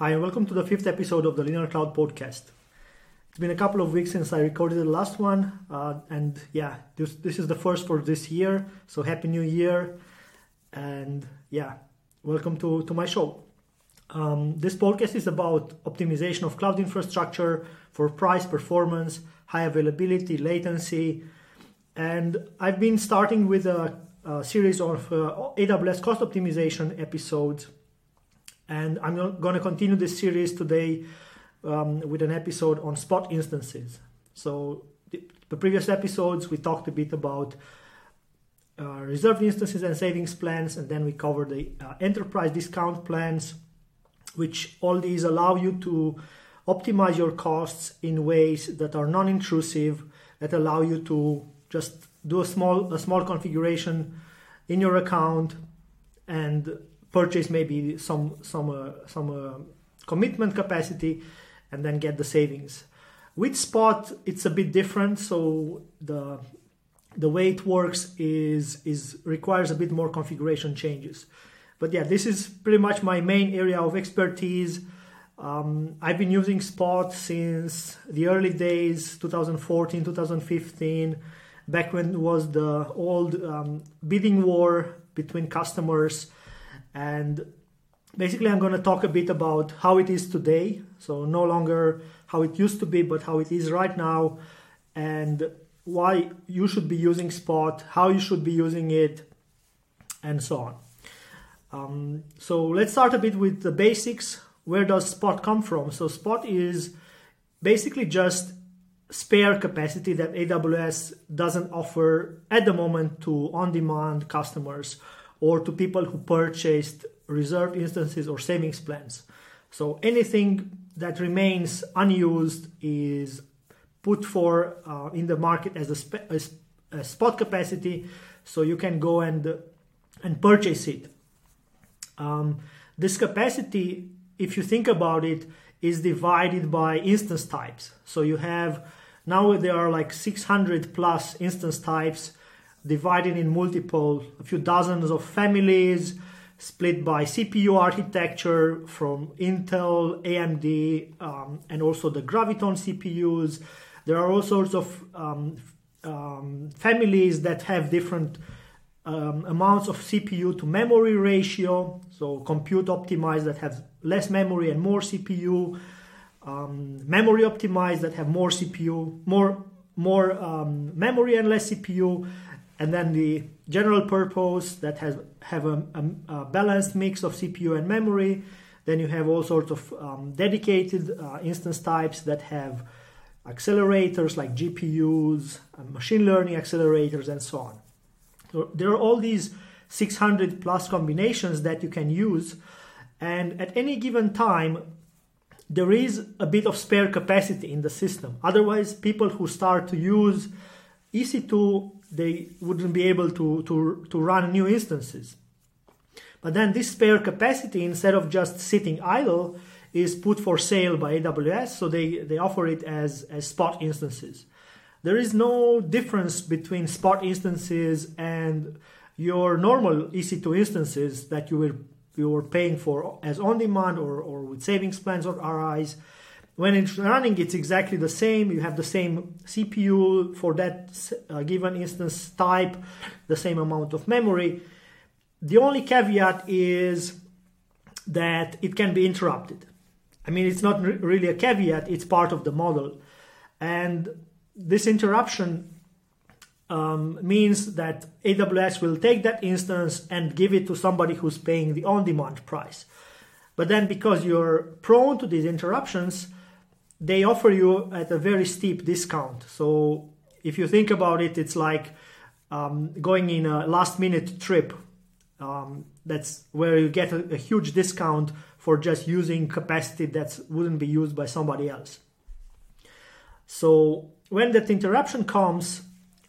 Hi, and welcome to the fifth episode of the LeanerCloud Podcast. It's been a couple of weeks since I recorded the last one, uh, and yeah, this this is the first for this year. So happy New Year, and yeah, welcome to to my show. Um, this podcast is about optimization of cloud infrastructure for price, performance, high availability, latency, and I've been starting with a, a series of uh, AWS cost optimization episodes and I'm going to continue this series today um, with an episode on spot instances. So, the, the previous episodes we talked a bit about uh, reserved instances and savings plans, and then we covered the uh, enterprise discount plans, which all these allow you to optimize your costs in ways that are non-intrusive, that allow you to just do a small a small configuration in your account and purchase maybe some some uh, some uh, commitment capacity and then get the savings. With spot it's a bit different. So the the way it works is is requires a bit more configuration changes. But yeah this is pretty much my main area of expertise. Um, i've been using spot since the early days 2014 2015 back when was the old um, bidding war between customers and basically i'm going to talk a bit about how it is today. So no longer how it used to be but how it is right now and why you should be using spot how you should be using it and so on. Um, so let's start a bit with the basics. Where does spot come from? So spot is basically just spare capacity that aws doesn't offer at the moment to on-demand customers or to people who purchased reserved instances or savings plans. So anything that remains unused is put for uh, in the market as a, sp- a, a, spot capacity, so you can go and and purchase it. Um, this capacity, if you think about it, is divided by instance types. So you have now there are like 600 plus instance types divided in multiple, a few dozens of families, split by CPU architecture from Intel, AMD, um, and also the Graviton CPUs. There are all sorts of um, um, families that have different um, amounts of CPU to memory ratio, so compute optimized that have less memory and more CPU, um, memory optimized that have more CPU, more more um, memory and less CPU, and then the general purpose that has have a, a, a balanced mix of CPU and memory. Then you have all sorts of um, dedicated uh, instance types that have accelerators like GPUs, uh, machine learning accelerators, and so on. So there are all these 600 plus combinations that you can use, and at any given time, there is a bit of spare capacity in the system. Otherwise, people who start to use EC2 they wouldn't be able to, to, to run new instances. But then this spare capacity, instead of just sitting idle, is put for sale by AWS, so they, they offer it as, as spot instances. There is no difference between spot instances and your normal EC2 instances that you were, you were paying for as on demand or, or with savings plans or RIs. When it's running, it's exactly the same. You have the same CPU for that uh, given instance type, the same amount of memory. The only caveat is that it can be interrupted. I mean, it's not re- really a caveat, it's part of the model. And this interruption um, means that AWS will take that instance and give it to somebody who's paying the on demand price. But then, because you're prone to these interruptions, they offer you at a very steep discount. So if you think about it, it's like um, going in a last minute trip. Um, that's where you get a, a, huge discount for just using capacity that wouldn't be used by somebody else. So when that interruption comes,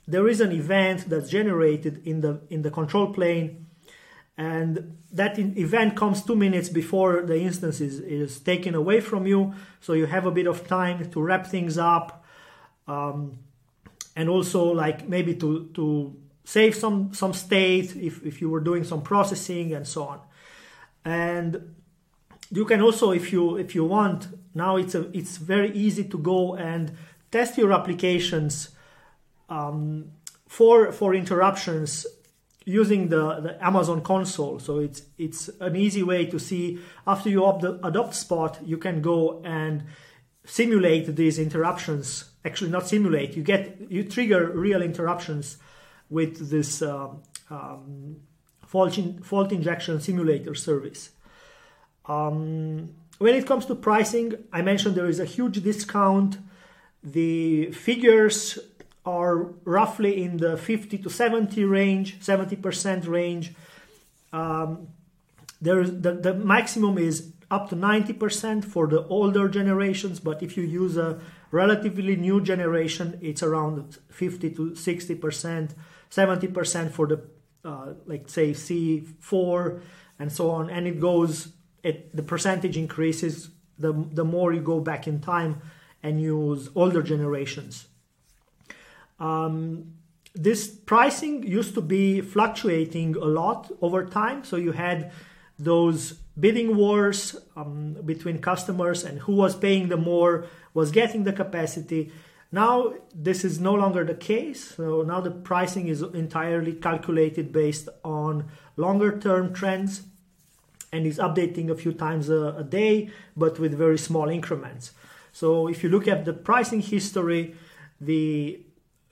there is an event that's generated in the in the control plane and that event comes two minutes before the instance is, is taken away from you. So you have a bit of time to wrap things up. Um, and also like maybe to to save some some state if, if you were doing some processing and so on. And you can also, if you if you want, now it's a it's very easy to go and test your applications um, for for interruptions using the, the Amazon console. So it's it's an easy way to see after you adopt Spot, you can go and simulate these interruptions. Actually, not simulate. You get you trigger real interruptions with this uh, um, fault, in, fault injection simulator service. Um, when it comes to pricing, I mentioned there is a huge discount. The figures are roughly in the 50 to 70 range, 70% range. Um, the, the maximum is up to 90% for the older generations, but if you use a relatively new generation, it's around 50 to 60%, 70% for the, uh, like say C4 and so on, and it goes, it, the percentage increases the, the more you go back in time and use older generations. Um, this pricing used to be fluctuating a lot over time. So you had those bidding wars um, between customers and who was paying the more was getting the capacity. Now this is no longer the case. So now the pricing is entirely calculated based on longer term trends and is updating a few times a, a day, but with very small increments. So if you look at the pricing history, the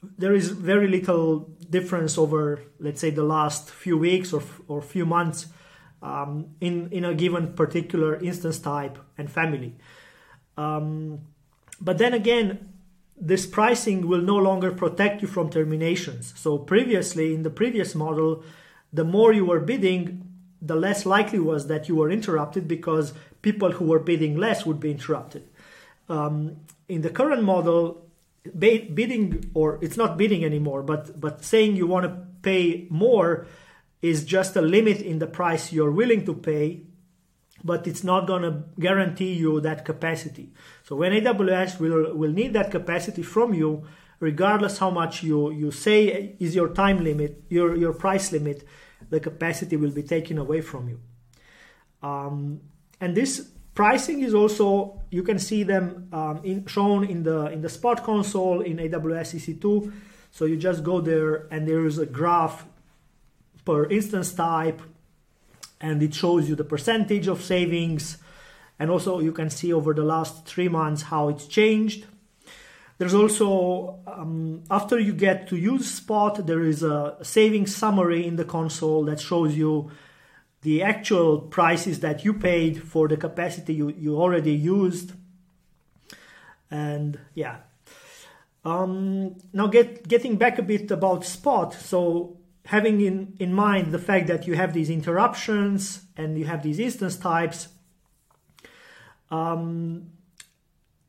there is very little difference over, let's say, the last few weeks or, or few months um, in, in a given particular instance type and family. Um, but then again, this pricing will no longer protect you from terminations. So previously, in the previous model, the more you were bidding, the less likely was that you were interrupted because people who were bidding less would be interrupted. Um, in the current model, bidding or it's not bidding anymore but but saying you want to pay more is just a limit in the price you're willing to pay but it's not going to guarantee you that capacity. So when aws will will need that capacity from you regardless how much you you say is your time limit your your price limit the capacity will be taken away from you. Um, and this Pricing is also you can see them um, in, shown in the in the Spot console in AWS EC2. So you just go there and there is a graph per instance type, and it shows you the percentage of savings, and also you can see over the last three months how it's changed. There's also, um, after you get to use Spot, there is a savings summary in the console that shows you the actual prices that you paid for the capacity you, you already used. And yeah. Um, now get getting back a bit about Spot. So having in, in mind the fact that you have these interruptions and you have these instance types, um,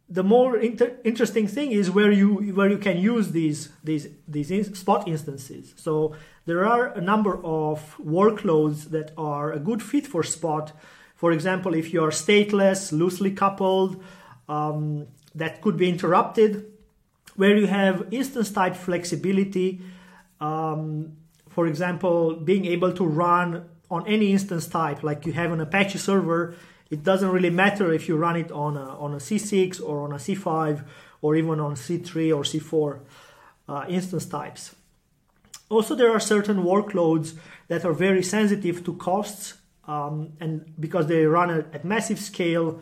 the more inter- interesting thing is where you where you can use these these these in- spot instances. So there are a number of workloads that are a good fit for spot. For example, if you are stateless, loosely coupled, um, that could be interrupted, where you have instance type flexibility. Um, for example, being able to run on any instance type, like you have an Apache server it doesn't really matter if you run it on a, on a C6 or on a C5 or even on C3 or C4 uh, instance types. Also, there are certain workloads that are very sensitive to costs um, and because they run at, at massive scale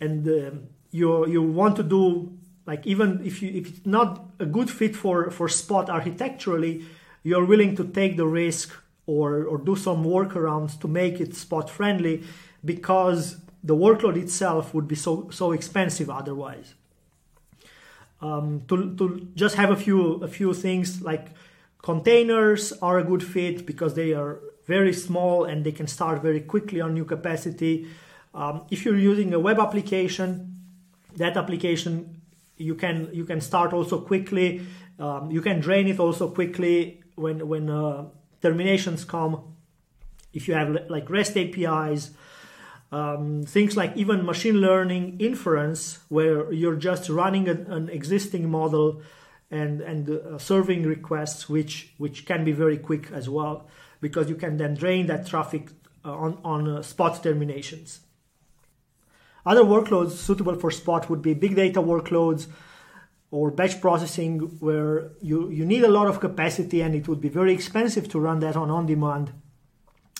and uh, you, you want to do like even if, you, if it's not a good fit for, for Spot architecturally, you're willing to take the risk or, or do some workarounds to make it Spot friendly because the workload itself would be so so expensive otherwise. Um, to, to just have a few a few things like containers are a good fit because they are very small and they can start very quickly on new capacity. Um, if you're using a web application, that application you can you can start also quickly. Um, you can drain it also quickly when when uh, terminations come. If you have like REST APIs, um, things like even machine learning inference, where you're just running an, an existing model and and uh, serving requests, which which can be very quick as well, because you can then drain that traffic uh, on on uh, spot terminations. Other workloads suitable for Spot would be big data workloads or batch processing, where you, you need a lot of capacity and it would be very expensive to run that on on demand.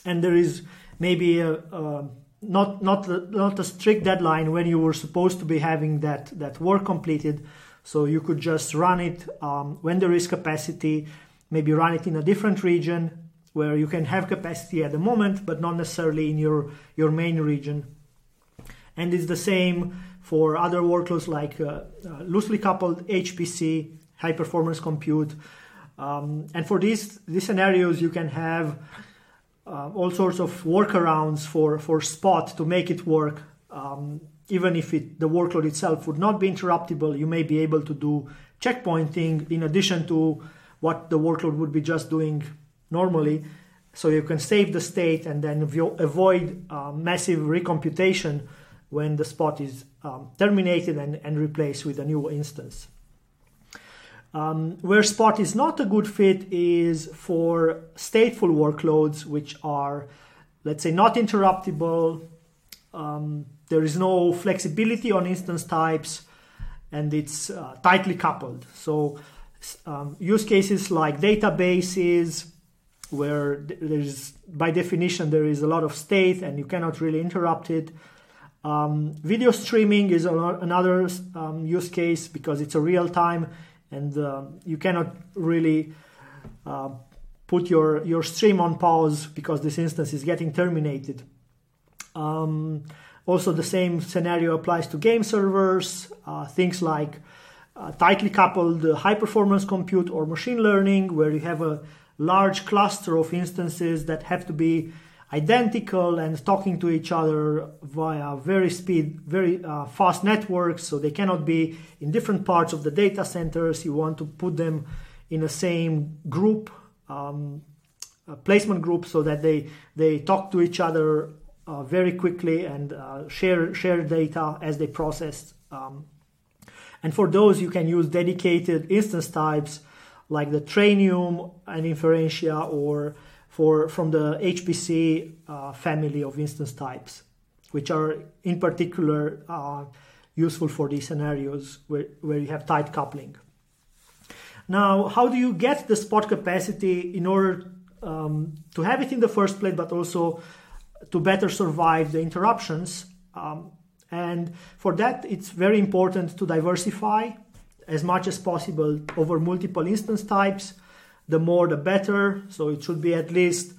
And there is maybe a, a not not not a strict deadline when you were supposed to be having that that work completed so you could just run it um, when there is capacity maybe run it in a different region where you can have capacity at the moment but not necessarily in your your main region and it's the same for other workloads like uh, uh, loosely coupled HPC, high performance compute. Um, and for these, these scenarios, you can have uh, all sorts of workarounds for, for Spot to make it work. Um, even if it, the workload itself would not be interruptible, you may be able to do checkpointing in addition to what the workload would be just doing normally. So you can save the state and then avoid uh, massive recomputation when the spot is um, terminated and, and replaced with a new instance. Um, where Spot is not a good fit is for stateful workloads, which are, let's say, not interruptible. Um, there is no flexibility on instance types, and it's uh, tightly coupled. So, um, use cases like databases, where there is, by definition, there is a lot of state and you cannot really interrupt it. Um, video streaming is another um, use case because it's a real time and uh, you cannot really uh, put your, your stream on pause because this instance is getting terminated. Um, also, the same scenario applies to game servers, uh, things like uh, tightly coupled high performance compute or machine learning, where you have a large cluster of instances that have to be identical and talking to each other via very speed, very uh, fast networks. So they cannot be in different parts of the data centers. You want to put them in the same group, um, placement group, so that they they talk to each other uh, very quickly and uh, share share data as they process. Um, and for those, you can use dedicated instance types like the Trainium and Inferentia or for, from the HPC uh, family of instance types, which are in particular uh, useful for these scenarios where, where you have tight coupling. Now, how do you get the spot capacity in order um, to have it in the first place, but also to better survive the interruptions? Um, and for that, it's very important to diversify as much as possible over multiple instance types the more the better. So it should be at least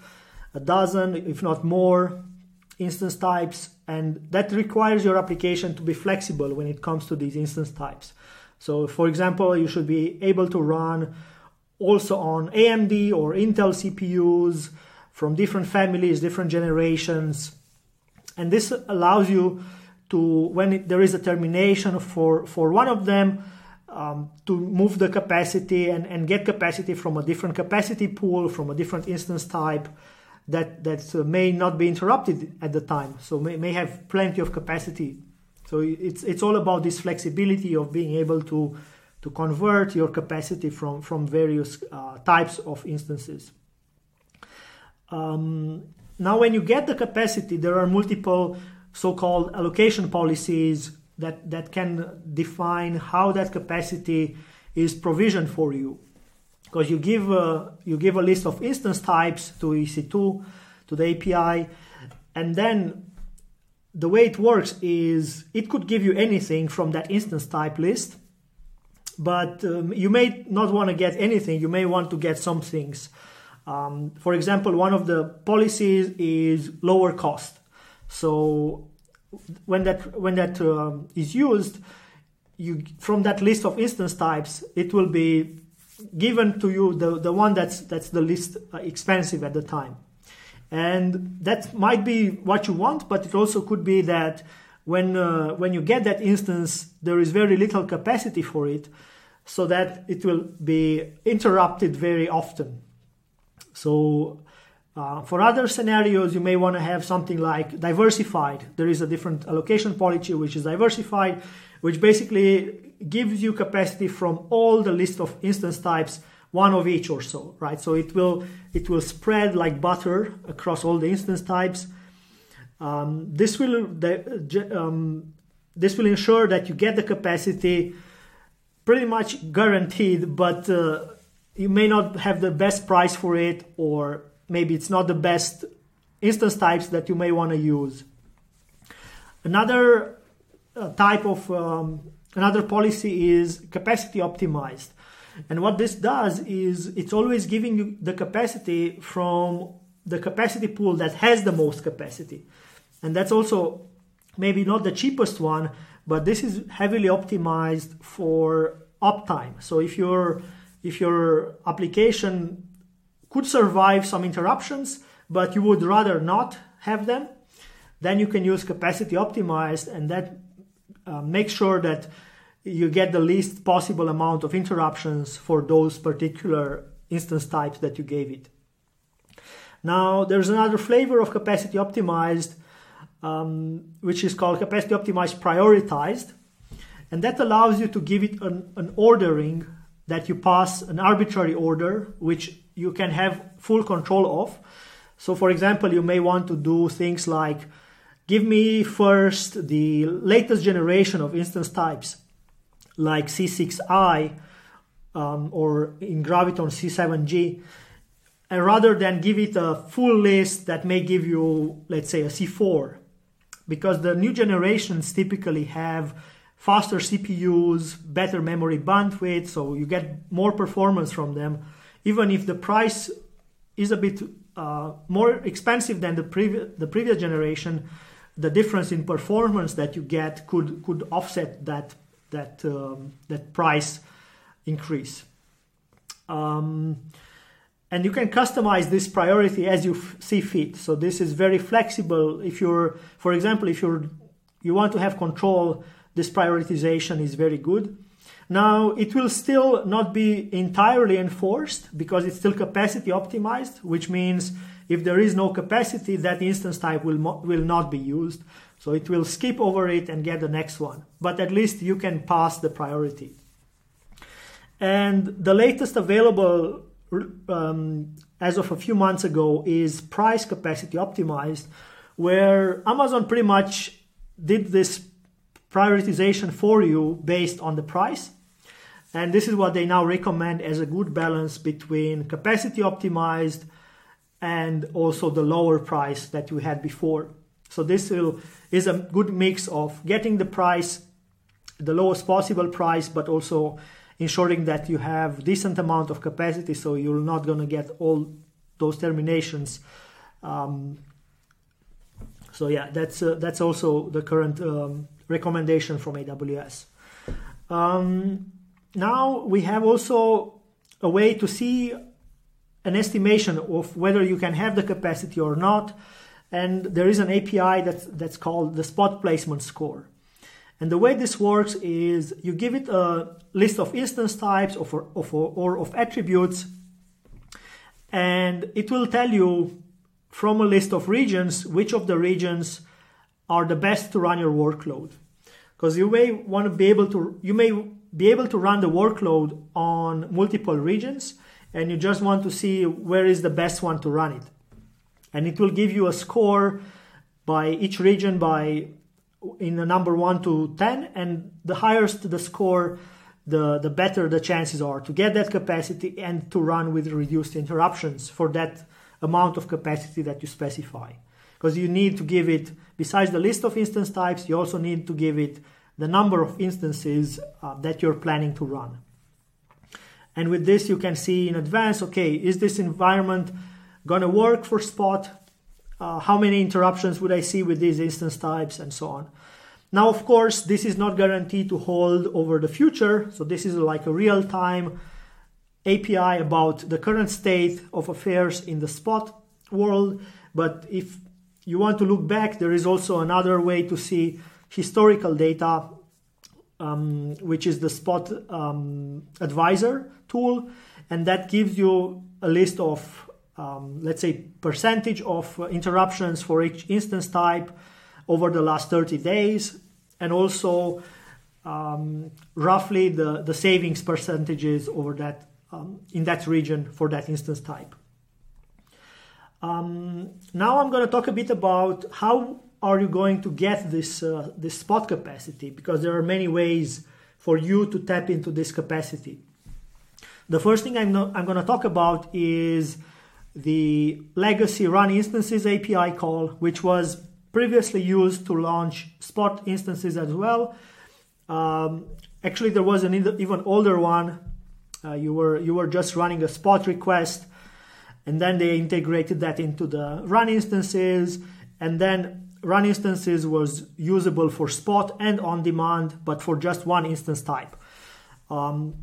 a dozen, if not more, instance types. And that requires your application to be flexible when it comes to these instance types. So, for example, you should be able to run also on AMD or Intel CPUs from different families, different generations. And this allows you to, when it, there is a termination for, for one of them, um, to move the capacity and, and get capacity from a different capacity pool, from a different instance type that, that uh, may not be interrupted at the time. So may, may have plenty of capacity. So it's, it's all about this flexibility of being able to, to convert your capacity from, from various uh, types of instances. Um, now, when you get the capacity, there are multiple so-called allocation policies that, that can define how that capacity is provisioned for you. Because you give a, you give a list of instance types to EC2, to the API, and then the way it works is it could give you anything from that instance type list, but um, you may not want to get anything. You may want to get some things. Um, for example, one of the policies is lower cost. So when that when that um, is used, you from that list of instance types, it will be given to you the, the one that's that's the least uh, expensive at the time. And that might be what you want, but it also could be that when uh, when you get that instance, there is very little capacity for it, so that it will be interrupted very often. So uh, for other scenarios, you may want to have something like diversified. There is a different allocation policy which is diversified, which basically gives you capacity from all the list of instance types, one of each or so, right? So it will it will spread like butter across all the instance types. Um, this will um, this will ensure that you get the capacity pretty much guaranteed, but uh, you may not have the best price for it, or maybe it's not the best instance types that you may want to use. Another uh, type of um, another policy is capacity optimized. And what this does is it's always giving you the capacity from the capacity pool that has the most capacity. And that's also maybe not the cheapest one, but this is heavily optimized for uptime. So if your if your application could survive some interruptions, but you would rather not have them, then you can use capacity optimized and that uh, makes sure that you get the least possible amount of interruptions for those particular instance types that you gave it. Now, there's another flavor of capacity optimized, um, which is called capacity optimized prioritized. And that allows you to give it an, an ordering that you pass an arbitrary order, which you can have full control of. So, for example, you may want to do things like give me first the latest generation of instance types like C6i um, or in Graviton C7G, and rather than give it a full list that may give you, let's say, a C4, because the new generations typically have faster CPUs, better memory bandwidth, so you get more performance from them, even if the price is a bit uh, more expensive than the previous the previous generation. The difference in performance that you get could could offset that that um, that price increase. Um, and you can customize this priority as you f- see fit. So this is very flexible. If you're, for example, if you're you want to have control, this prioritization is very good. Now it will still not be entirely enforced because it's still capacity optimized, which means if there is no capacity, that instance type will, will not be used. So it will skip over it and get the next one. But at least you can pass the priority. And the latest available um, as of a few months ago is price capacity optimized, where Amazon pretty much did this prioritization for you based on the price. And this is what they now recommend as a good balance between capacity optimized and also the lower price that you had before. So this will, is a good mix of getting the price, the lowest possible price, but also ensuring that you have decent amount of capacity, so you're not going to get all those terminations. Um, so yeah, that's uh, that's also the current um, recommendation from AWS. Um, now we have also a way to see an estimation of whether you can have the capacity or not and there is an API that's, that's called the spot placement score. And the way this works is you give it a list of instance types or, of, or of attributes, and it will tell you from a list of regions which of the regions are the best to run your workload. Because you may want to be able to, you may be able to run the workload on multiple regions, and you just want to see where is the best one to run it and it will give you a score by each region by in the number 1 to 10 and the higher the score the the better the chances are to get that capacity and to run with reduced interruptions for that amount of capacity that you specify because you need to give it besides the list of instance types you also need to give it the number of instances uh, that you're planning to run and with this you can see in advance okay is this environment gonna work for Spot, uh, how many interruptions would I see with these instance types, and so on. Now, of course, this is not guaranteed to hold over the future, so this is like a real time API about the current state of affairs in the Spot world. But if you want to look back, there is also another way to see historical data, um, which is the Spot um, Advisor tool, and that gives you a list of um, let's say, percentage of interruptions for each instance type over the last 30 days, and also um, roughly the, the savings percentages over that um, in that region for that instance type. Um, now I'm going to talk a bit about how are you going to get this uh, this spot capacity? Because there are many ways for you to tap into this capacity. The first thing I'm, not, I'm going to talk about is the legacy run instances API call, which was previously used to launch spot instances as well. Um, actually, there was an even older one. Uh, you were you were just running a spot request, and then they integrated that into the run instances, and then run instances was usable for spot and on demand, but for just one instance type. Um,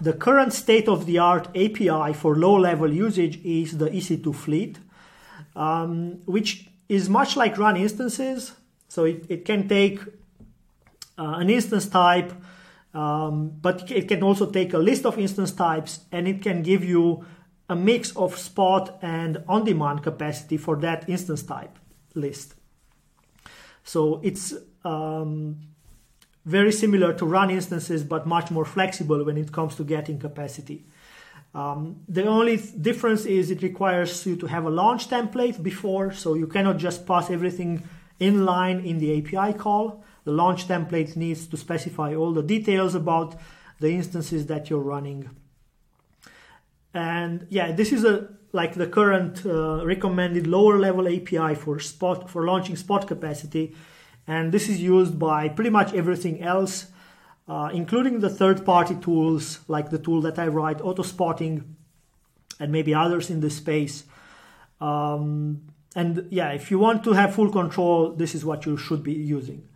the current state of the art API for low level usage is the EC2 fleet, um, which is much like run instances. So it, it can take uh, an instance type, um, but it can also take a list of instance types and it can give you a mix of spot and on demand capacity for that instance type list. So it's um, very similar to run instances, but much more flexible when it comes to getting capacity. Um, the only difference is it requires you to have a launch template before, so you cannot just pass everything in line in the API call. The launch template needs to specify all the details about the instances that you're running. And yeah, this is a like the current uh, recommended lower level API for spot for launching spot capacity and this is used by pretty much everything else, uh, including the third-party tools like the tool that I write, Autospotting, and maybe others in this space. Um, and yeah, if you want to have full control, this is what you should be using.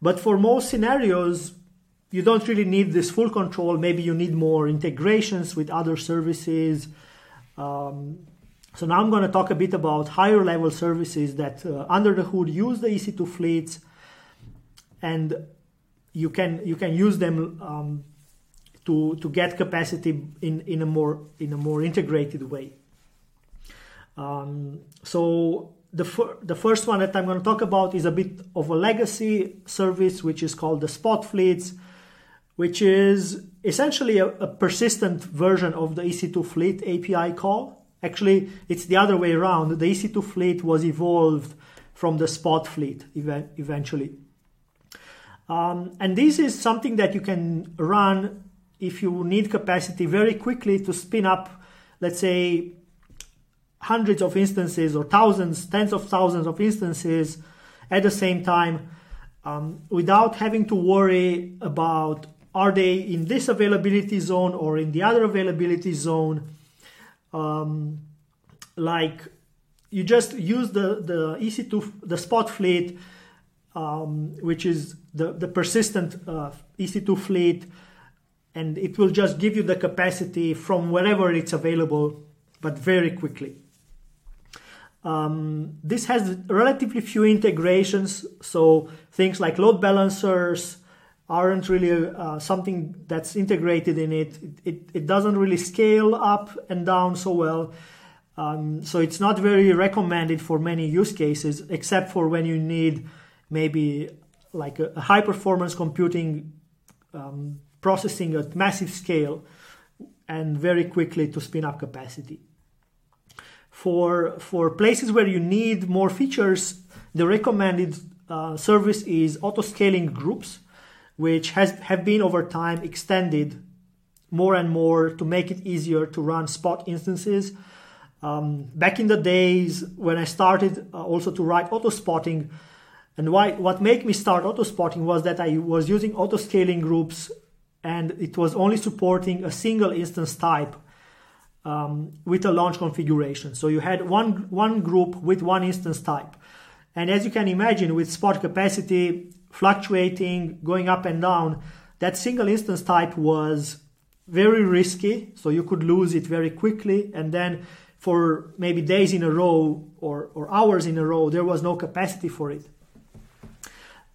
But for most scenarios, you don't really need this full control. Maybe you need more integrations with other services. Um, so now I'm going to talk a bit about higher level services that uh, under the hood use the EC2 fleets and you can you can use them um, to to get capacity in in a more in a more integrated way. Um, so the fir- the first one that I'm going to talk about is a bit of a legacy service which is called the Spot Fleets, which is essentially a, a persistent version of the EC2 Fleet API call Actually, it's the other way around. The EC2 fleet was evolved from the spot fleet eventually. Um, and this is something that you can run if you need capacity very quickly to spin up, let's say, hundreds of instances or thousands, tens of thousands of instances at the same time um, without having to worry about are they in this availability zone or in the other availability zone um, like you just use the the EC2 the spot fleet, um, which is the the persistent uh, EC2 fleet, and it will just give you the capacity from wherever it's available, but very quickly. Um, this has relatively few integrations, so things like load balancers, aren't really uh, something that's integrated in it. It, it. it doesn't really scale up and down so well. Um, so it's not very recommended for many use cases, except for when you need maybe like a, high performance computing um, processing at massive scale and very quickly to spin up capacity. For, for places where you need more features, the recommended uh, service is auto scaling groups which has have been over time extended more and more to make it easier to run spot instances. Um, back in the days when I started uh, also to write AutoSpotting, and why what made me start AutoSpotting was that I was using auto scaling groups, and it was only supporting a single instance type um, with a launch configuration. So you had one one group with one instance type, and as you can imagine, with spot capacity, fluctuating, going up and down, that single instance type was very risky. So you could lose it very quickly. And then for maybe days in a row or, or hours in a row, there was no capacity for it.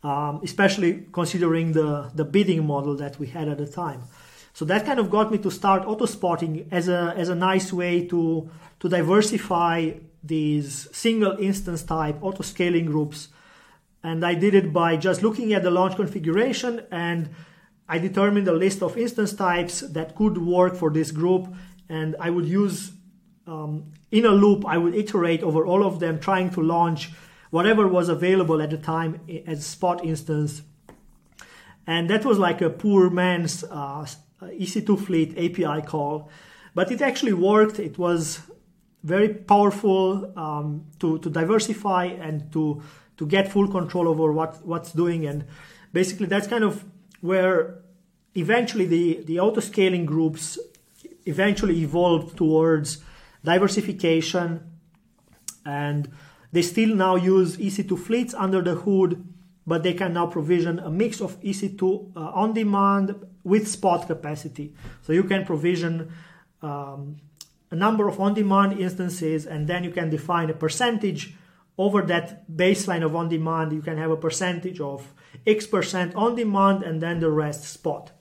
Um, especially considering the, the bidding model that we had at the time. So that kind of got me to start AutoSpotting as a, as a nice way to, to diversify these single instance type auto scaling groups and I did it by just looking at the launch configuration and I determined a list of instance types that could work for this group and I would use um, in a loop I would iterate over all of them trying to launch whatever was available at the time as spot instance. And that was like a poor man's uh, EC2 fleet API call, but it actually worked. It was very powerful um, to, to diversify and to, to get full control over what, what's doing. And basically, that's kind of where eventually the, the auto scaling groups eventually evolved towards diversification and they still now use EC2 fleets under the hood, but they can now provision a mix of EC2 uh, on demand with spot capacity. So you can provision um, a number of on demand instances, and then you can define a percentage over that baseline of on demand. You can have a percentage of X percent on demand and then the rest spot.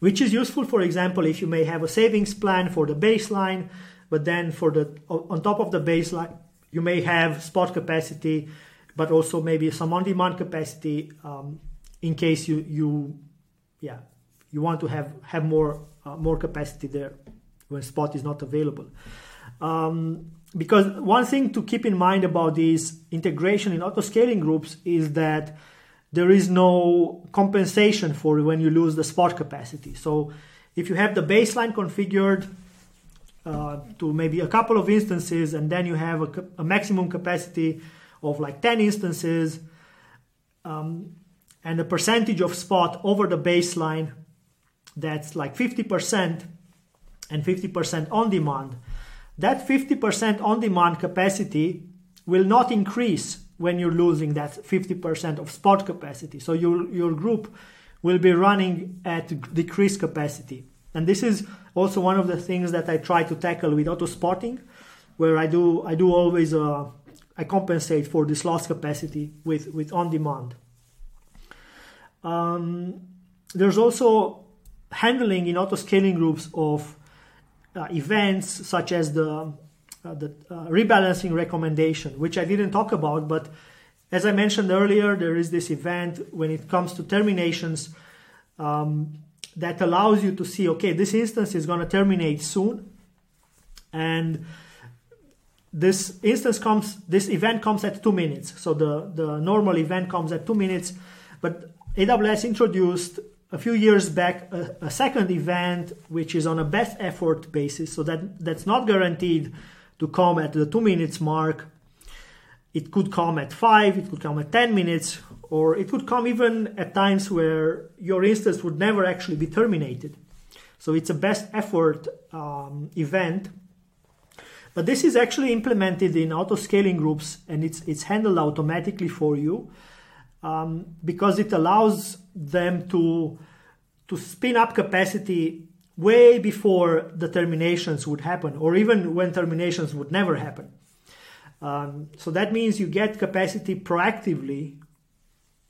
Which is useful, for example, if you may have a savings plan for the baseline, but then for the on top of the baseline, you may have spot capacity, but also maybe some on-demand capacity um, in case you you yeah you want to have have more uh, more capacity there when spot is not available. Um, because one thing to keep in mind about this integration in auto scaling groups is that there is no compensation for when you lose the spot capacity. So if you have the baseline configured uh, to maybe a couple of instances, and then you have a, a maximum capacity of like 10 instances, um, and a percentage of spot over the baseline that's like 50% and 50% on demand. That 50% on demand capacity will not increase when you're losing that 50% of spot capacity. So your, your group will be running at decreased capacity. And this is also one of the things that I try to tackle with AutoSpotting, where I do I do always uh, I compensate for this lost capacity with with on demand. Um, there's also handling in auto scaling groups of events such as the uh, the uh, rebalancing recommendation, which I didn't talk about, but as I mentioned earlier, there is this event when it comes to terminations. Um, that allows you to see okay this instance is going to terminate soon and this instance comes this event comes at two minutes so the the normal event comes at two minutes but aws introduced a few years back a, a second event which is on a best effort basis so that that's not guaranteed to come at the two minutes mark it could come at five it could come at 10 minutes or it could come even at times where your instance would never actually be terminated. So it's a best effort um, event. But this is actually implemented in auto scaling groups and it's, it's handled automatically for you um, because it allows them to, to spin up capacity way before the terminations would happen or even when terminations would never happen. Um, so that means you get capacity proactively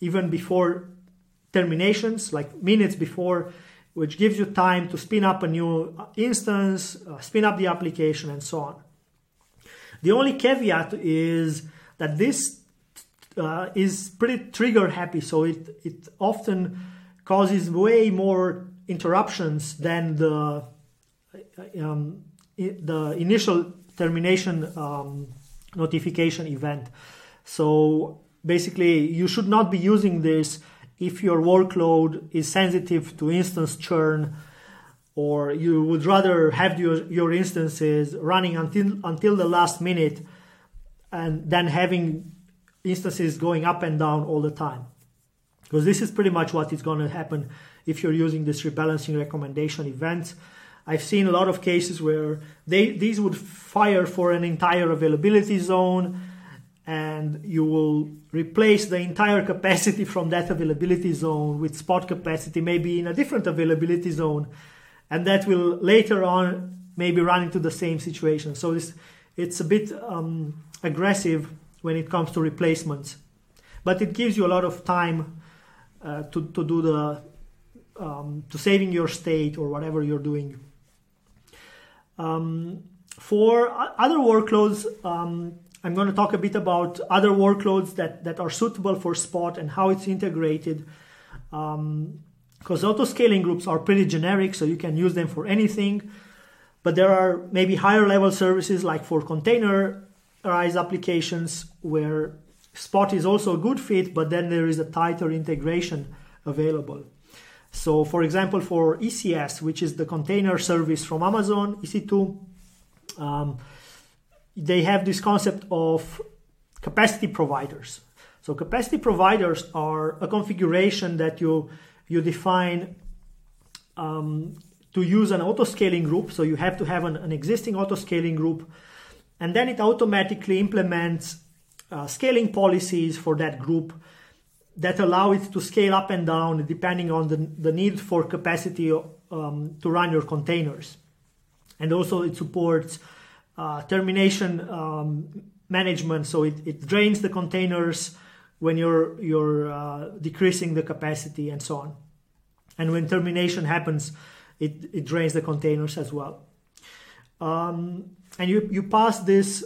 even before terminations, like minutes before, which gives you time to spin up a new instance, uh, spin up the application, and so on. The only caveat is that this uh, is pretty trigger happy, so it, it often causes way more interruptions than the um, the initial termination um, notification event. So basically you should not be using this if your workload is sensitive to instance churn or you would rather have your, your instances running until until the last minute and then having instances going up and down all the time because this is pretty much what is going to happen if you're using this rebalancing recommendation events i've seen a lot of cases where they these would fire for an entire availability zone and you will replace the entire capacity from that availability zone with spot capacity, maybe in a different availability zone, and that will later on maybe run into the same situation. So it's, it's a bit um, aggressive when it comes to replacements, but it gives you a lot of time uh, to, to do the um, to saving your state or whatever you're doing. Um, for other workloads, um, I'm going to talk a bit about other workloads that, that are suitable for Spot and how it's integrated. Um, because auto scaling groups are pretty generic, so you can use them for anything. But there are maybe higher level services like for container enterprise applications where Spot is also a good fit, but then there is a tighter integration available. So, for example, for ECS, which is the container service from Amazon, EC2, um, they have this concept of capacity providers. So, capacity providers are a configuration that you you define um, to use an auto scaling group. So, you have to have an, an existing auto scaling group, and then it automatically implements uh, scaling policies for that group that allow it to scale up and down depending on the, the need for capacity um, to run your containers. And also it supports uh, termination um, management, so it, it drains the containers when you're, you're uh, decreasing the capacity and so on. And when termination happens, it, it drains the containers as well. Um, and you, you pass this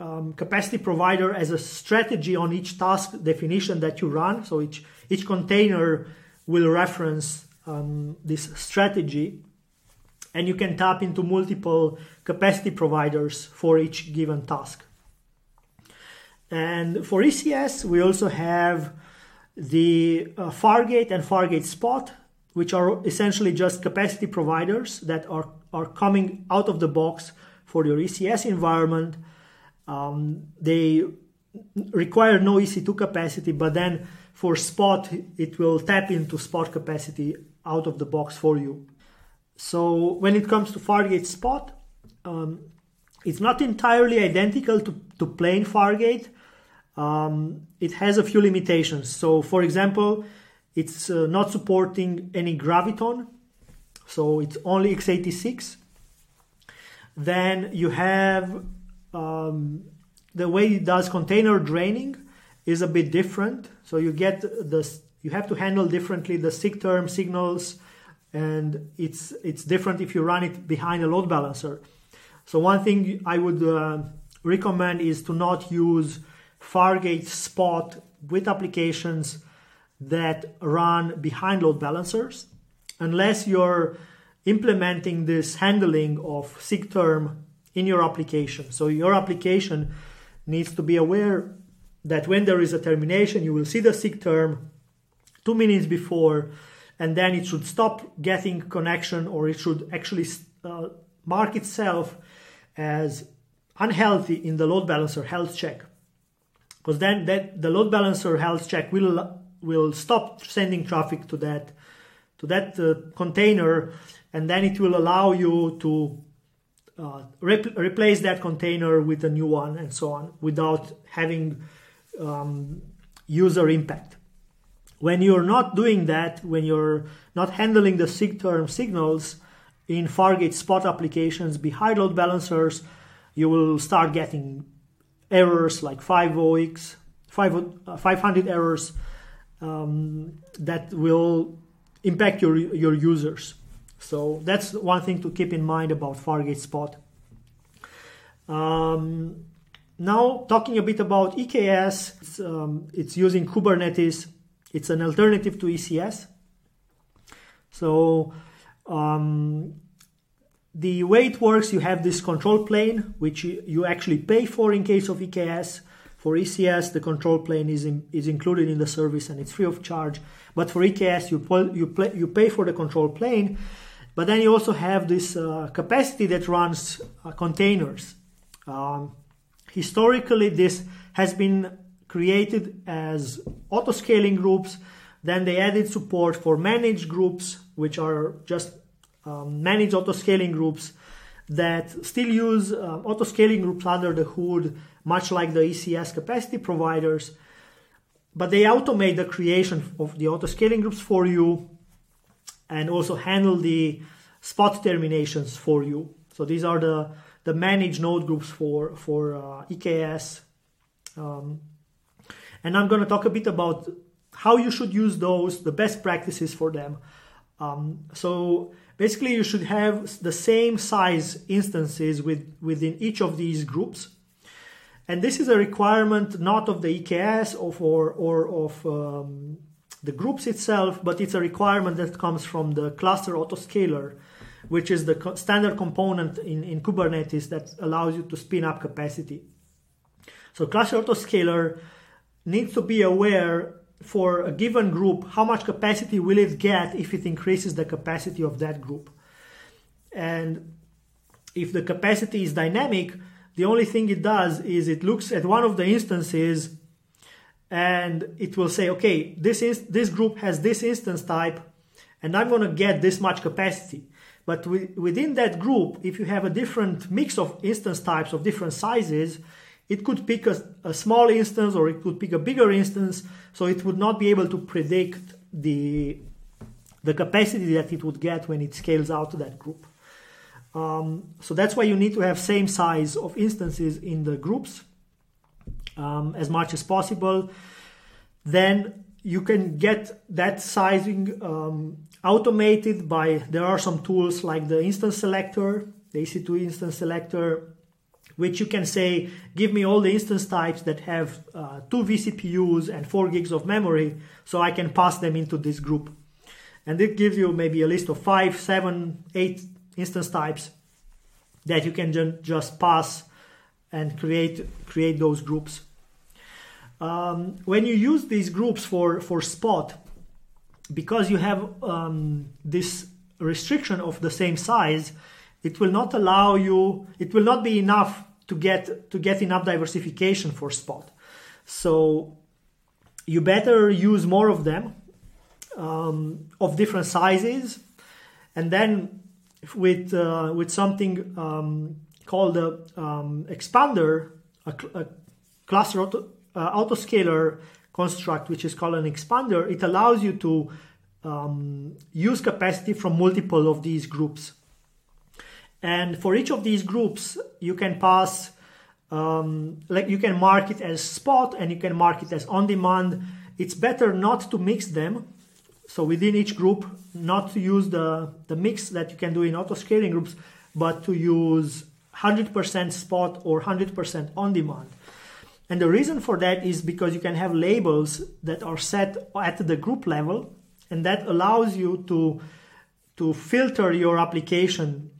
um, capacity provider as a strategy on each task definition that you run. So each, each container will reference um, this strategy and you can tap into multiple capacity providers for each given task. And for ECS, we also have the uh, Fargate and Fargate Spot, which are essentially just capacity providers that are, are coming out of the box for your ECS environment um, they require no EC2 capacity, but then for Spot, it will tap into Spot capacity out of the box for you. So when it comes to Fargate Spot, um, it's not entirely identical to, to plain Fargate. Um, it has a few limitations. So, for example, it's uh, not supporting any graviton, so it's only x86. Then you have um, the way it does container draining is a bit different. So you get the you have to handle differently the sig term signals, and it's it's different if you run it behind a load balancer. So one thing I would uh, recommend is to not use Fargate Spot with applications that run behind load balancers unless you're implementing this handling of sig term in your application. So your application needs to be aware that when there is a termination, you will see the sig term two minutes before, and then it should stop getting connection or it should actually uh, mark itself as unhealthy in the load balancer health check. Because then that the load balancer health check will will stop sending traffic to that to that uh, container, and then it will allow you to uh, rep- replace that container with a new one and so on without having um, user impact. When you're not doing that, when you're not handling the sig term signals in Fargate spot applications behind load balancers, you will start getting errors like 50x, 500 uh, errors um, that will impact your, your users. So that's one thing to keep in mind about Fargate Spot. Um, now talking a bit about EKS, it's, um, it's, using Kubernetes. It's an alternative to ECS. So um, the way it works, you have this control plane, which you actually pay for in case of EKS. For ECS, the control plane is, in, is included in the service and it's free of charge. But for EKS, you, you, you pay for the control plane but then you also have this uh, capacity that runs uh, containers. Um, historically, this has been created as auto scaling groups. Then they added support for managed groups, which are just um, managed auto scaling groups that still use uh, auto scaling groups under the hood, much like the ECS capacity providers. But they automate the creation of the auto scaling groups for you and also handle the spot terminations for you. So these are the, the managed node groups for, for uh, EKS. Um, and I'm going to talk a bit about how you should use those, the best practices for them. Um, so basically you should have the same size instances with, within each of these groups. And this is a requirement not of the EKS or, or, or of um, the groups itself, but it's a requirement that comes from the cluster autoscaler, which is the co- standard component in, in Kubernetes that allows you to spin up capacity. So cluster autoscaler needs to be aware for a given group how much capacity will it get if it increases the capacity of that group. And if the capacity is dynamic, the only thing it does is it looks at one of the instances and it will say, okay, this is this group has this instance type, and I'm going to get this much capacity. But within that group, if you have a different mix of instance types of different sizes, it could pick a, a small instance or it could pick a bigger instance, so it would not be able to predict the the capacity that it would get when it scales out to that group. Um, so that's why you need to have same size of instances in the groups um, as much as possible. Then you can get that sizing um, automated by there are some tools like the instance selector, the EC2 instance selector, which you can say, give me all the instance types that have uh, two vCPUs and four gigs of memory, so I can pass them into this group. And it gives you maybe a list of five, seven, eight instance types that you can ju- just pass and create create those groups. Um, when you use these groups for for spot, because you have um, this restriction of the same size, it will not allow you. It will not be enough to get to get enough diversification for spot. So you better use more of them um, of different sizes, and then with uh, with something um, called a um, expander, a, a cluster auto, uh, autoscaler construct, which is called an expander. It allows you to um, use capacity from multiple of these groups. And for each of these groups, you can pass, um, like you can mark it as spot and you can mark it as on demand. It's better not to mix them so within each group, not to use the, the mix that you can do in auto scaling groups, but to use 100% spot or 100% on demand. And the reason for that is because you can have labels that are set at the group level, and that allows you to, to filter your application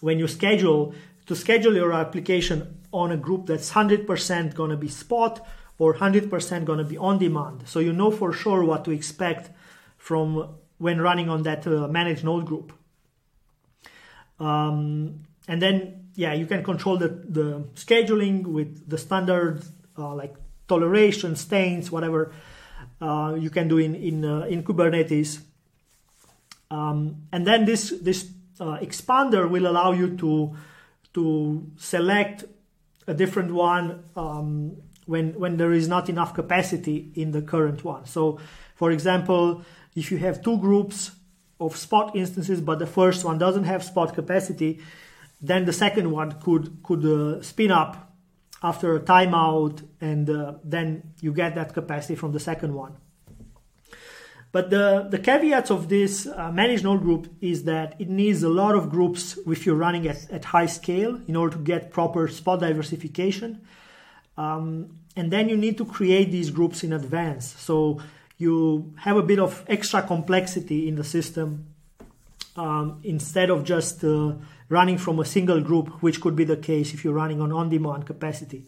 when you schedule, to schedule your application on a group that's 100% going to be spot or 100% going to be on demand. So you know for sure what to expect from when running on that uh, managed node group. Um, and then, yeah, you can control the, the scheduling with the standard uh, like tolerations, taints, whatever uh, you can do in in, uh, in Kubernetes. Um, and then this this uh, expander will allow you to to select a different one um, when when there is not enough capacity in the current one. So, for example, if you have two groups of spot instances, but the first one doesn't have spot capacity, then the second one could could uh, spin up after a timeout, and uh, then you get that capacity from the second one. But the, the caveats of this uh, managed node group is that it needs a lot of groups if you're running at, at high scale in order to get proper spot diversification. Um, and then you need to create these groups in advance. So you have a bit of extra complexity in the system um, instead of just uh, running from a single group, which could be the case if you're running on on-demand capacity.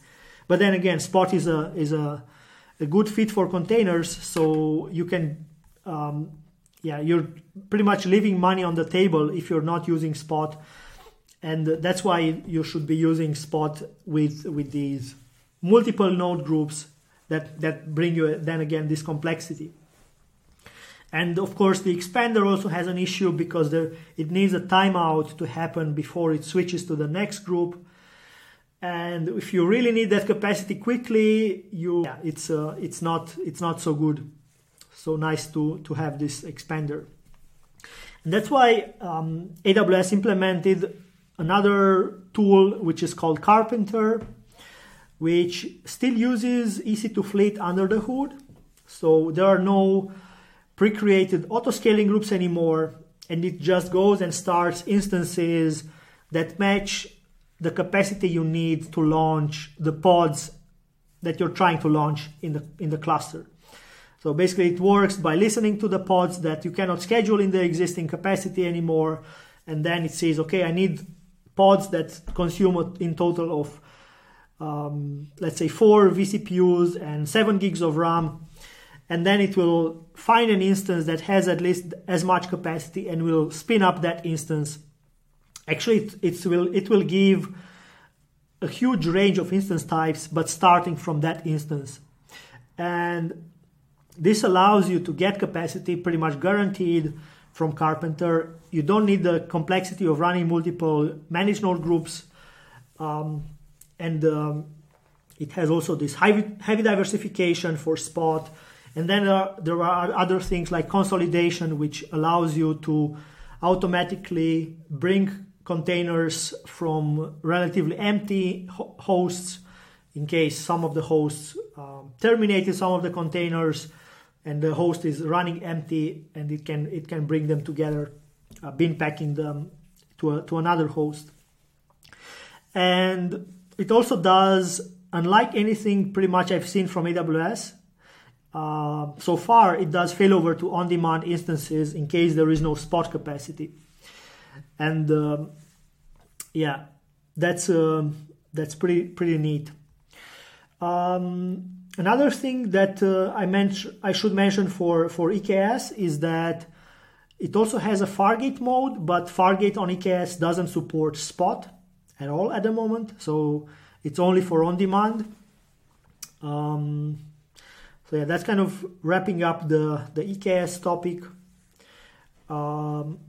But then again, Spot is a is a, a good fit for containers, so you can, um, yeah, you're pretty much leaving money on the table if you're not using Spot, and that's why you should be using Spot with with these multiple node groups that, that bring you then again this complexity. And of course, the expander also has an issue because there, it needs a timeout to happen before it switches to the next group. And if you really need that capacity quickly, you yeah, it's uh, it's not it's not so good. So nice to to have this expander. And that's why um, AWS implemented another tool which is called Karpenter, which still uses EC2 Fleet under the hood. So there are no pre-created auto-scaling groups anymore, and it just goes and starts instances that match the capacity you need to launch the pods that you're trying to launch in the in the cluster. So basically it works by listening to the pods that you cannot schedule in the existing capacity anymore and then it says okay I need pods that consume in total of um, let's say four vCPUs and seven gigs of RAM, and then it will find an instance that has at least as much capacity and will spin up that instance. Actually, it, it will it will give a huge range of instance types, but starting from that instance, and this allows you to get capacity pretty much guaranteed from Karpenter. You don't need the complexity of running multiple managed node groups. Um, and um, it has also this heavy, heavy diversification for spot. And then there are, there are other things like consolidation, which allows you to automatically bring containers from relatively empty ho- hosts in case some of the hosts um, terminated some of the containers and the host is running empty and it can it can bring them together uh, bin packing them to, a, to another host. And it also does unlike anything pretty much i've seen from aws uh, so far it does failover to on-demand instances in case there is no spot capacity. And um, yeah that's uh, that's pretty pretty neat. Um, another thing that uh, I mentioned, I should mention for for EKS is that it also has a Fargate mode, but Fargate on EKS doesn't support Spot at all at the moment, so it's only for on demand. Um, so yeah, that's kind of wrapping up the the EKS topic. Um,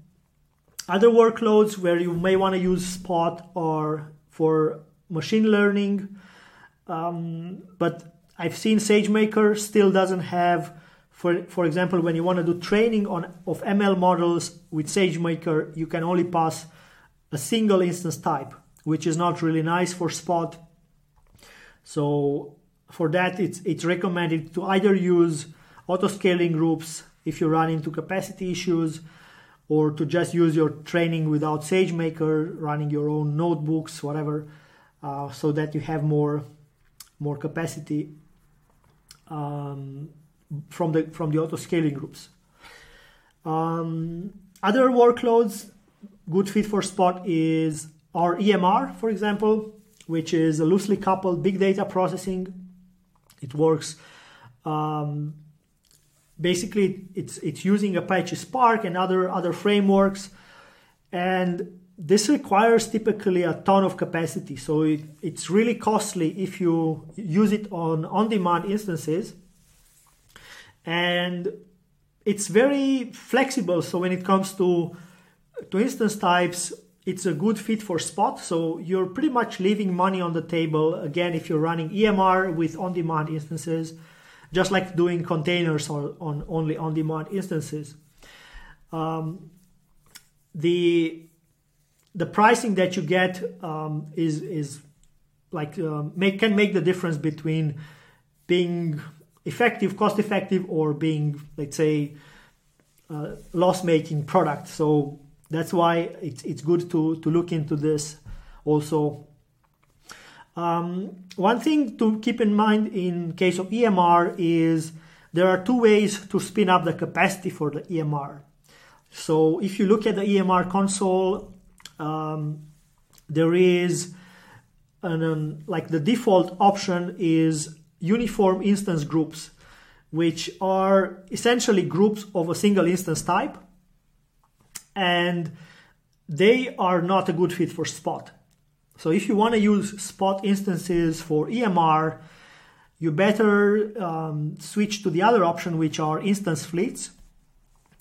other workloads where you may want to use Spot are for machine learning, um, but I've seen SageMaker still doesn't have, for for example, when you want to do training on of ML models with SageMaker, you can only pass a single instance type, which is not really nice for Spot. So for that, it's it's recommended to either use auto scaling groups if you run into capacity issues, or to just use your training without SageMaker, running your own notebooks, whatever, uh, so that you have more more capacity um, from the from the auto scaling groups. Um, other workloads good fit for Spot is our EMR, for example, which is a loosely coupled big data processing. It works. Um, basically, it's it's using Apache Spark and other other frameworks, and this requires typically a ton of capacity. So it, it's really costly if you use it on on-demand instances. And it's very flexible. So when it comes to, to instance types, it's a good fit for Spot. So you're pretty much leaving money on the table. Again, if you're running EMR with on-demand instances, just like doing containers on, on only on-demand instances. Um, the the pricing that you get um, is is like uh, make can make the difference between being effective, cost effective, or being let's say uh, loss making product. So that's why it's it's good to to look into this also. Um, one thing to keep in mind in case of EMR is there are two ways to spin up the capacity for the EMR. So if you look at the EMR console um, there is an, um, like the default option is uniform instance groups, which are essentially groups of a single instance type, and they are not a good fit for Spot. So if you want to use Spot instances for EMR, you better um, switch to the other option, which are instance fleets.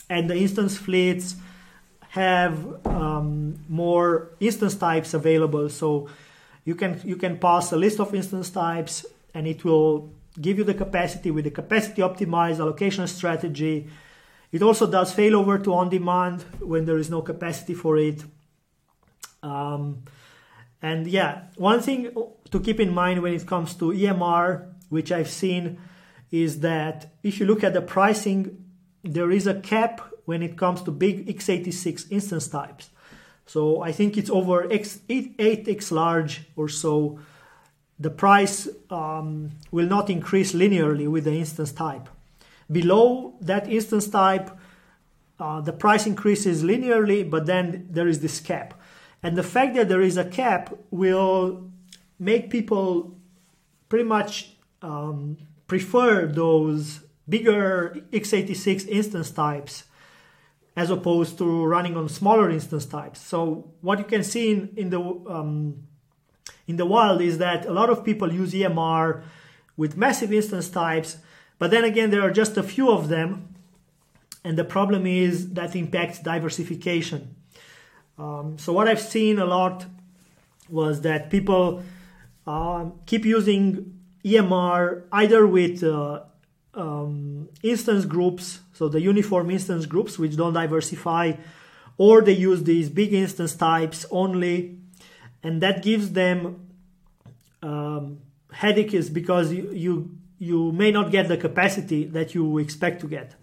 And the instance fleets have um, more instance types available. So you can you can pass a list of instance types, and it will give you the capacity with the capacity optimized allocation strategy. It also does failover to on demand when there is no capacity for it. Um, and yeah, one thing to keep in mind when it comes to EMR, which I've seen, is that if you look at the pricing, there is a cap when it comes to big x86 instance types. So I think it's over X, 8, 8x large or so. The price um, will not increase linearly with the instance type. Below that instance type, uh, the price increases linearly, but then there is this cap. And the fact that there is a cap will make people pretty much um, prefer those bigger x86 instance types as opposed to running on smaller instance types. So what you can see in, in the um, in the wild is that a lot of people use EMR with massive instance types, but then again there are just a few of them, and the problem is that impacts diversification. Um, so what I've seen a lot was that people uh, keep using EMR either with uh, um, instance groups, so the uniform instance groups which don't diversify, or they use these big instance types only, and that gives them um, headaches because you, you you may not get the capacity that you expect to get.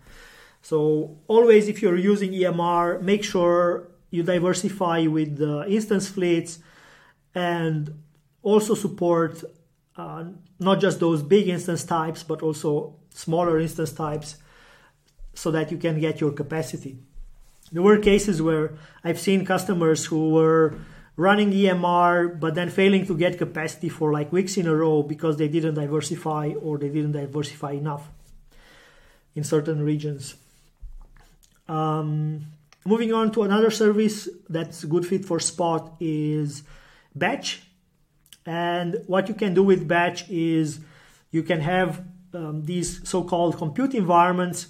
So always, if you're using EMR, make sure you diversify with the instance fleets and also support uh, not just those big instance types, but also smaller instance types so that you can get your capacity. There were cases where I've seen customers who were running EMR but then failing to get capacity for like weeks in a row because they didn't diversify or they didn't diversify enough in certain regions. Um, moving on to another service that's a good fit for Spot is Batch. And what you can do with Batch is you can have um, these so-called compute environments,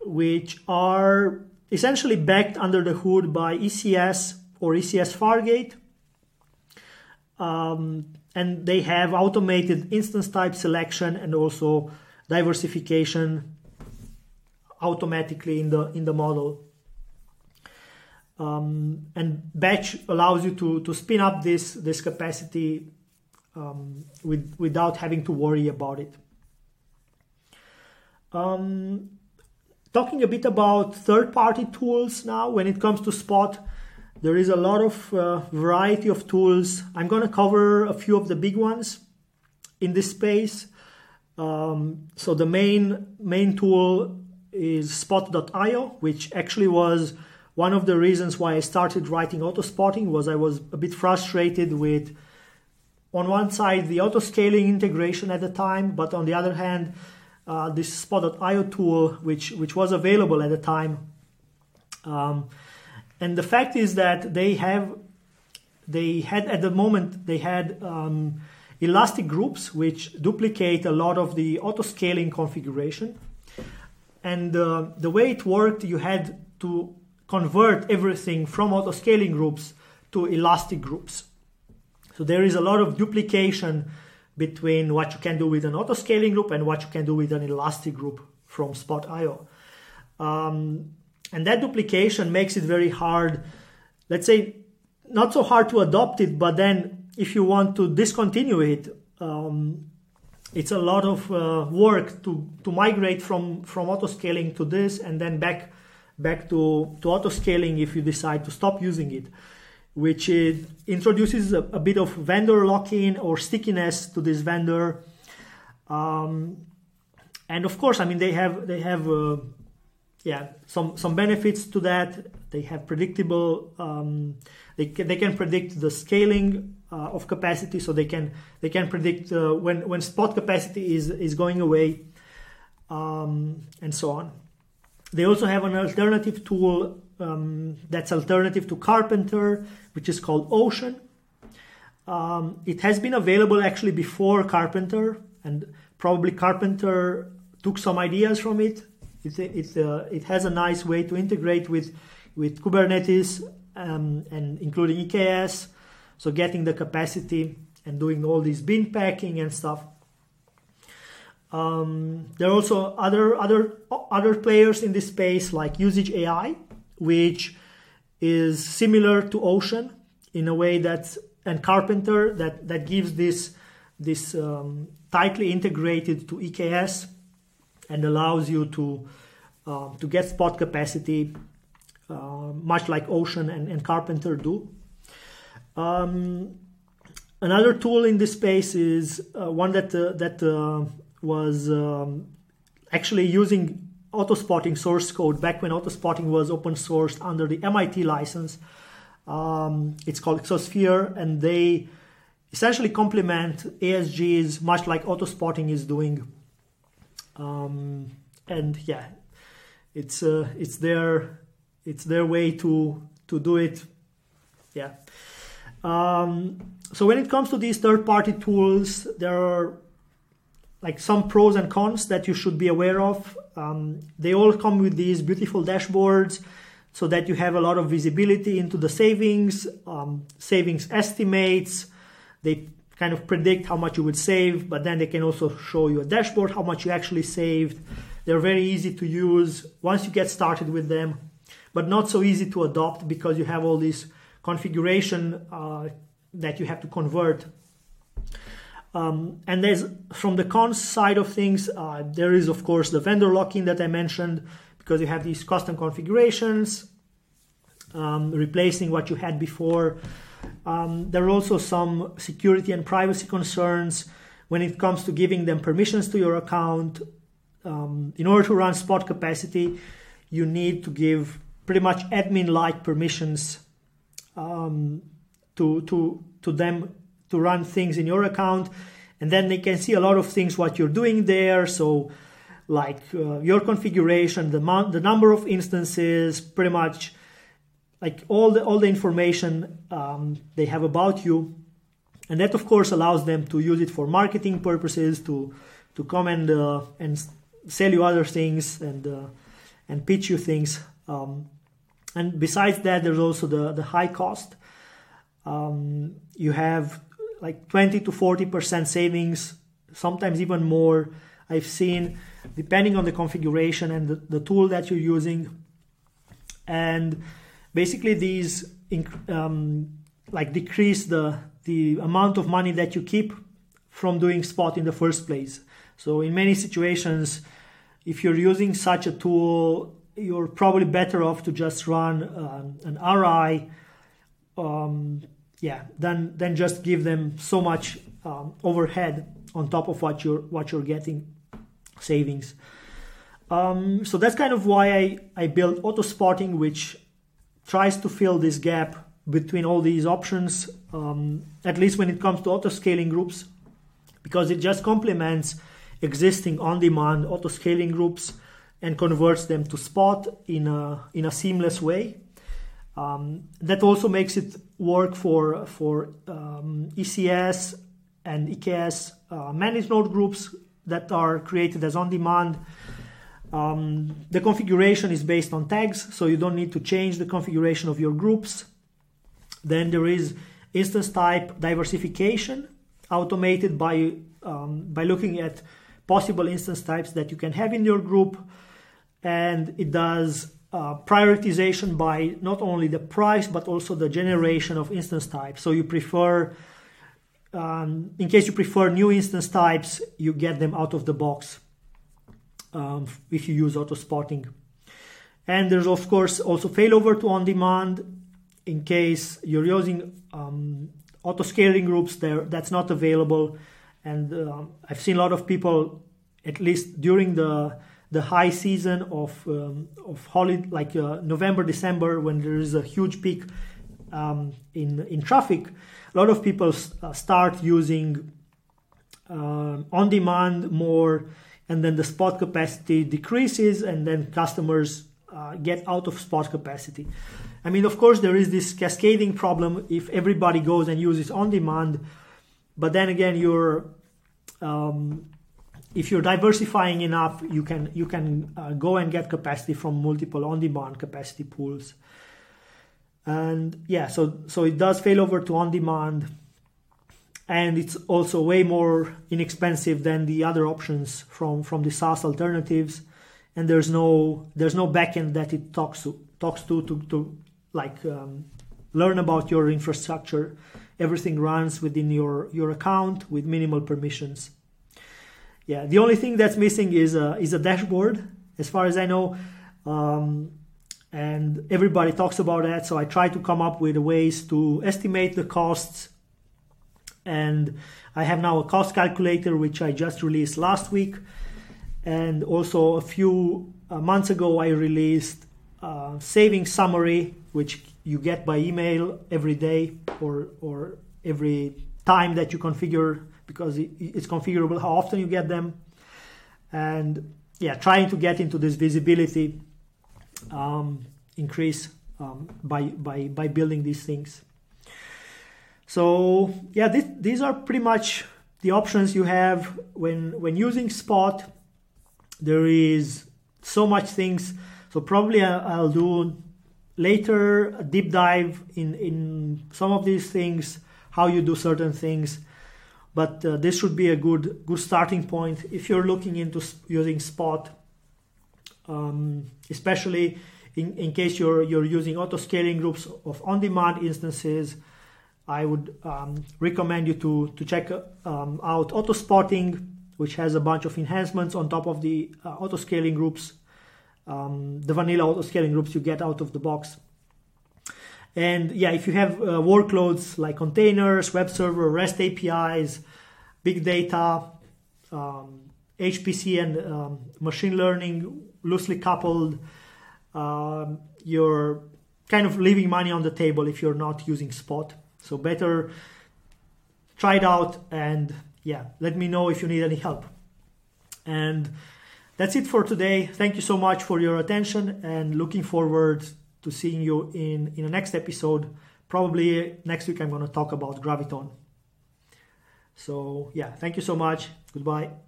which are essentially backed under the hood by ECS or ECS Fargate. Um, and they have automated instance type selection and also diversification automatically in the in the model. Um, and batch allows you to, to spin up this this capacity um, with, without having to worry about it. Um, talking a bit about third-party tools now, when it comes to Spot, there is a lot of uh, variety of tools. I'm going to cover a few of the big ones in this space. Um, so the main main tool is Spot.io, which actually was one of the reasons why I started writing auto spotting was I was a bit frustrated with on one side the auto scaling integration at the time, but on the other hand uh, this Spot.io tool, which which was available at the time. Um, and the fact is that they have they had at the moment they had um, elastic groups which duplicate a lot of the auto scaling configuration. And uh, the way it worked, you had to convert everything from auto scaling groups to elastic groups. So there is a lot of duplication between what you can do with an auto scaling group and what you can do with an elastic group from Spot.io. Um, and that duplication makes it very hard, let's say, not so hard to adopt it, but then if you want to discontinue it, um, it's a lot of uh, work to, to migrate from, from auto scaling to this and then back back to, to auto scaling if you decide to stop using it which introduces a, a, bit of vendor lock-in or stickiness to this vendor. Um, and of course, I mean they have they have uh, yeah some some benefits to that. They have predictable. Um, they can, they can predict the scaling uh, of capacity, so they can they can predict uh, when when spot capacity is is going away, um, and so on. They also have an alternative tool um, that's alternative to Karpenter, which is called Ocean. Um, it has been available actually before Karpenter, and probably Karpenter took some ideas from it. It, it, uh, it has a nice way to integrate with, with Kubernetes um, and including EKS, so getting the capacity and doing all this bin packing and stuff. Um, there are also other other other players in this space like Usage AI, which is similar to Ocean in a way that and Karpenter that that gives this this um, tightly integrated to EKS and allows you to uh, to get spot capacity uh, much like Ocean and, and Karpenter do. Um, another tool in this space is uh, one that uh, that uh, was um, actually using autospotting source code back when autospotting was open sourced under the MIT license. Um, it's called Xosphere, and they essentially complement ASGs, much like auto spotting is doing. Um, and yeah, it's uh, it's their it's their way to to do it. Yeah. Um, so when it comes to these third-party tools, there are like some pros and cons that you should be aware of. Um, they all come with these beautiful dashboards so that you have a lot of visibility into the savings, um, savings estimates. They kind of predict how much you would save, but then they can also show you a dashboard how much you actually saved. They're very easy to use once you get started with them, but not so easy to adopt because you have all this configuration uh, that you have to convert. Um, and there's from the cons side of things, uh, there is of course the vendor lock-in that I mentioned because you have these custom configurations, um, replacing what you had before. Um, there are also some security and privacy concerns when it comes to giving them permissions to your account. Um, in order to run spot capacity, you need to give pretty much admin-like permissions um, to to to them to run things in your account, and then they can see a lot of things what you're doing there. So like uh, your configuration, the, mo- the number of instances, pretty much like all the all the information um, they have about you, and that of course allows them to use it for marketing purposes, to to come and uh, and sell you other things and uh, and pitch you things. Um, and besides that, there's also the the high cost. Um, you have like 20 to 40 percent savings, sometimes even more. I've seen depending on the configuration and the, the tool that you're using. And basically, these um, like decrease the the amount of money that you keep from doing spot in the first place. So in many situations, if you're using such a tool, you're probably better off to just run um, an RI, um, yeah, than than just give them so much um, overhead on top of what you're what you're getting savings. Um, so that's kind of why I, I built auto spotting, which tries to fill this gap between all these options, um, at least when it comes to auto scaling groups, because it just complements existing on demand auto scaling groups and converts them to spot in a, in a seamless way. Um, that also makes it work for, for um, ECS and EKS uh, managed node groups that are created as on demand. Um, the configuration is based on tags, so you don't need to change the configuration of your groups. Then there is instance type diversification, automated by um, by looking at possible instance types that you can have in your group, and it does uh, prioritization by not only the price but also the generation of instance types. So you prefer um, in case you prefer new instance types, you get them out of the box um, if you use auto spotting. And there's of course also failover to on demand in case you're using um, auto scaling groups there that's not available. And uh, I've seen a lot of people, at least during the the high season of um, of holiday like uh, November December when there is a huge peak um, in in traffic a lot of people uh, start using on demand more and then the spot capacity decreases and then customers uh, get out of spot capacity. I mean of course there is this cascading problem if everybody goes and uses on demand but then again you're um, if you're diversifying enough you can you can uh, go and get capacity from multiple on demand capacity pools. And yeah so so it does fail over to on demand and it's also way more inexpensive than the other options from from the SaaS alternatives and there's no there's no backend that it talks to talks to to, to like um, learn about your infrastructure everything runs within your your account with minimal permissions yeah the only thing that's missing is a is a dashboard as far as i know um, and everybody talks about that. So I try to come up with ways to estimate the costs. And I have now a cost calculator, which I just released last week. And also a few uh, months ago, I released a saving summary, which you get by email every day or, or every time that you configure because it's configurable how often you get them and yeah trying to get into this visibility um, increase um, by by by building these things so yeah this, these are pretty much the options you have when when using spot. There is so much things. So probably I'll do later a deep dive in in some of these things how you do certain things. But uh, this should be a good good starting point if you're looking into using spot um, especially in, in case you're you're using auto scaling groups of on-demand instances I would um, recommend you to to check um, out auto spotting which has a bunch of enhancements on top of the uh, groups um, the vanilla auto scaling groups you get out of the box and yeah, if you have uh, workloads like containers, web server, REST APIs, big data, um, HPC, and um, machine learning loosely coupled, um, you're kind of leaving money on the table if you're not using Spot. So better try it out and yeah, let me know if you need any help. And that's it for today. Thank you so much for your attention and looking forward to seeing you in in the next episode. Probably next week I'm going to talk about graviton. So yeah, thank you so much. Goodbye.